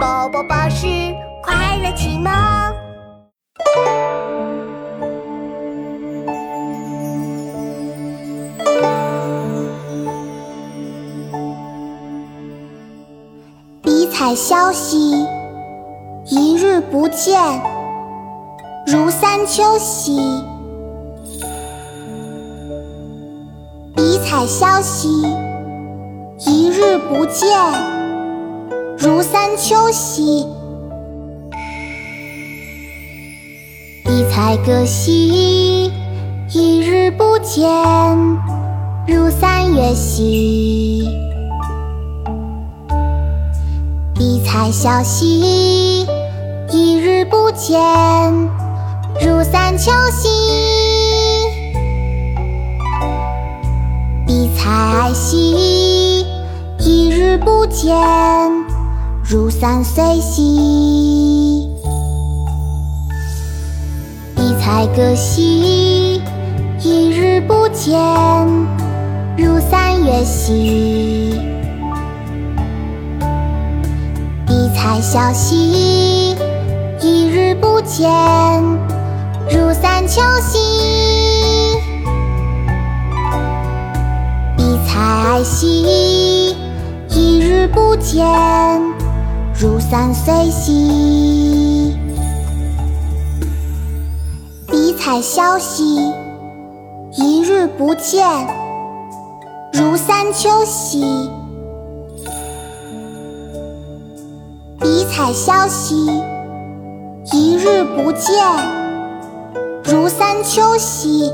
宝宝巴士快乐启蒙。笔彩消息，一日不见，如三秋兮。笔彩消息，一日不见，如三秋兮。笔彩歌兮，一日不见，如三月兮。一采萧兮，一日不见，如三秋兮。一采艾兮，一日不见，如三岁兮。笔彩歌兮，一日不见，如三月兮。笔彩消息，一日不见，如三秋兮。笔彩哀兮，一日不见，如三岁兮。笔彩消息，一日不见，如三秋兮。笔彩消息，一日不见，如三秋兮。